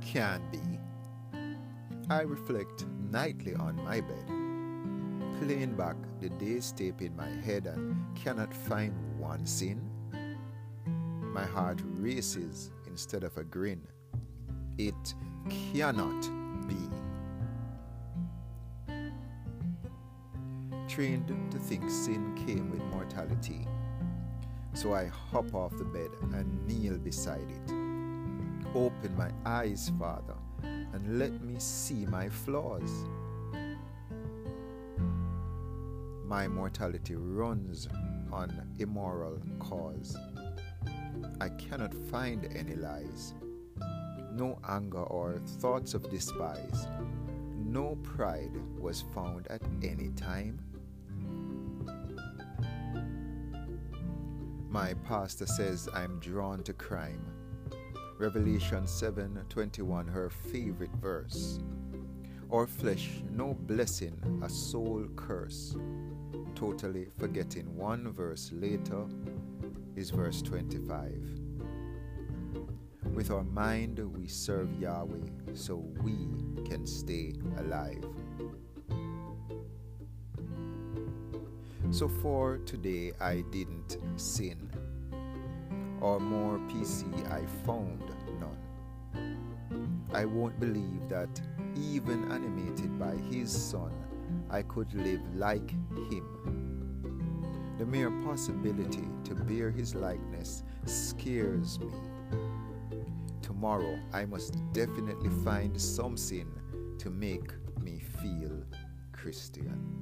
can be. I reflect nightly on my bed, playing back the day's tape in my head and cannot find one sin. My heart races instead of a grin. It cannot be. Trained to think sin came with mortality. So I hop off the bed and kneel beside it. Open my eyes, Father, and let me see my flaws. My mortality runs on immoral cause. I cannot find any lies, no anger or thoughts of despise. No pride was found at any time. My pastor says I'm drawn to crime. Revelation 7:21 her favorite verse. Or flesh no blessing, a soul curse. Totally forgetting one verse later is verse 25. With our mind we serve Yahweh so we can stay alive. So for today, I didn't sin, or more PC, I found none. I won't believe that even animated by his son, I could live like him. The mere possibility to bear his likeness scares me. Tomorrow, I must definitely find some sin to make me feel Christian.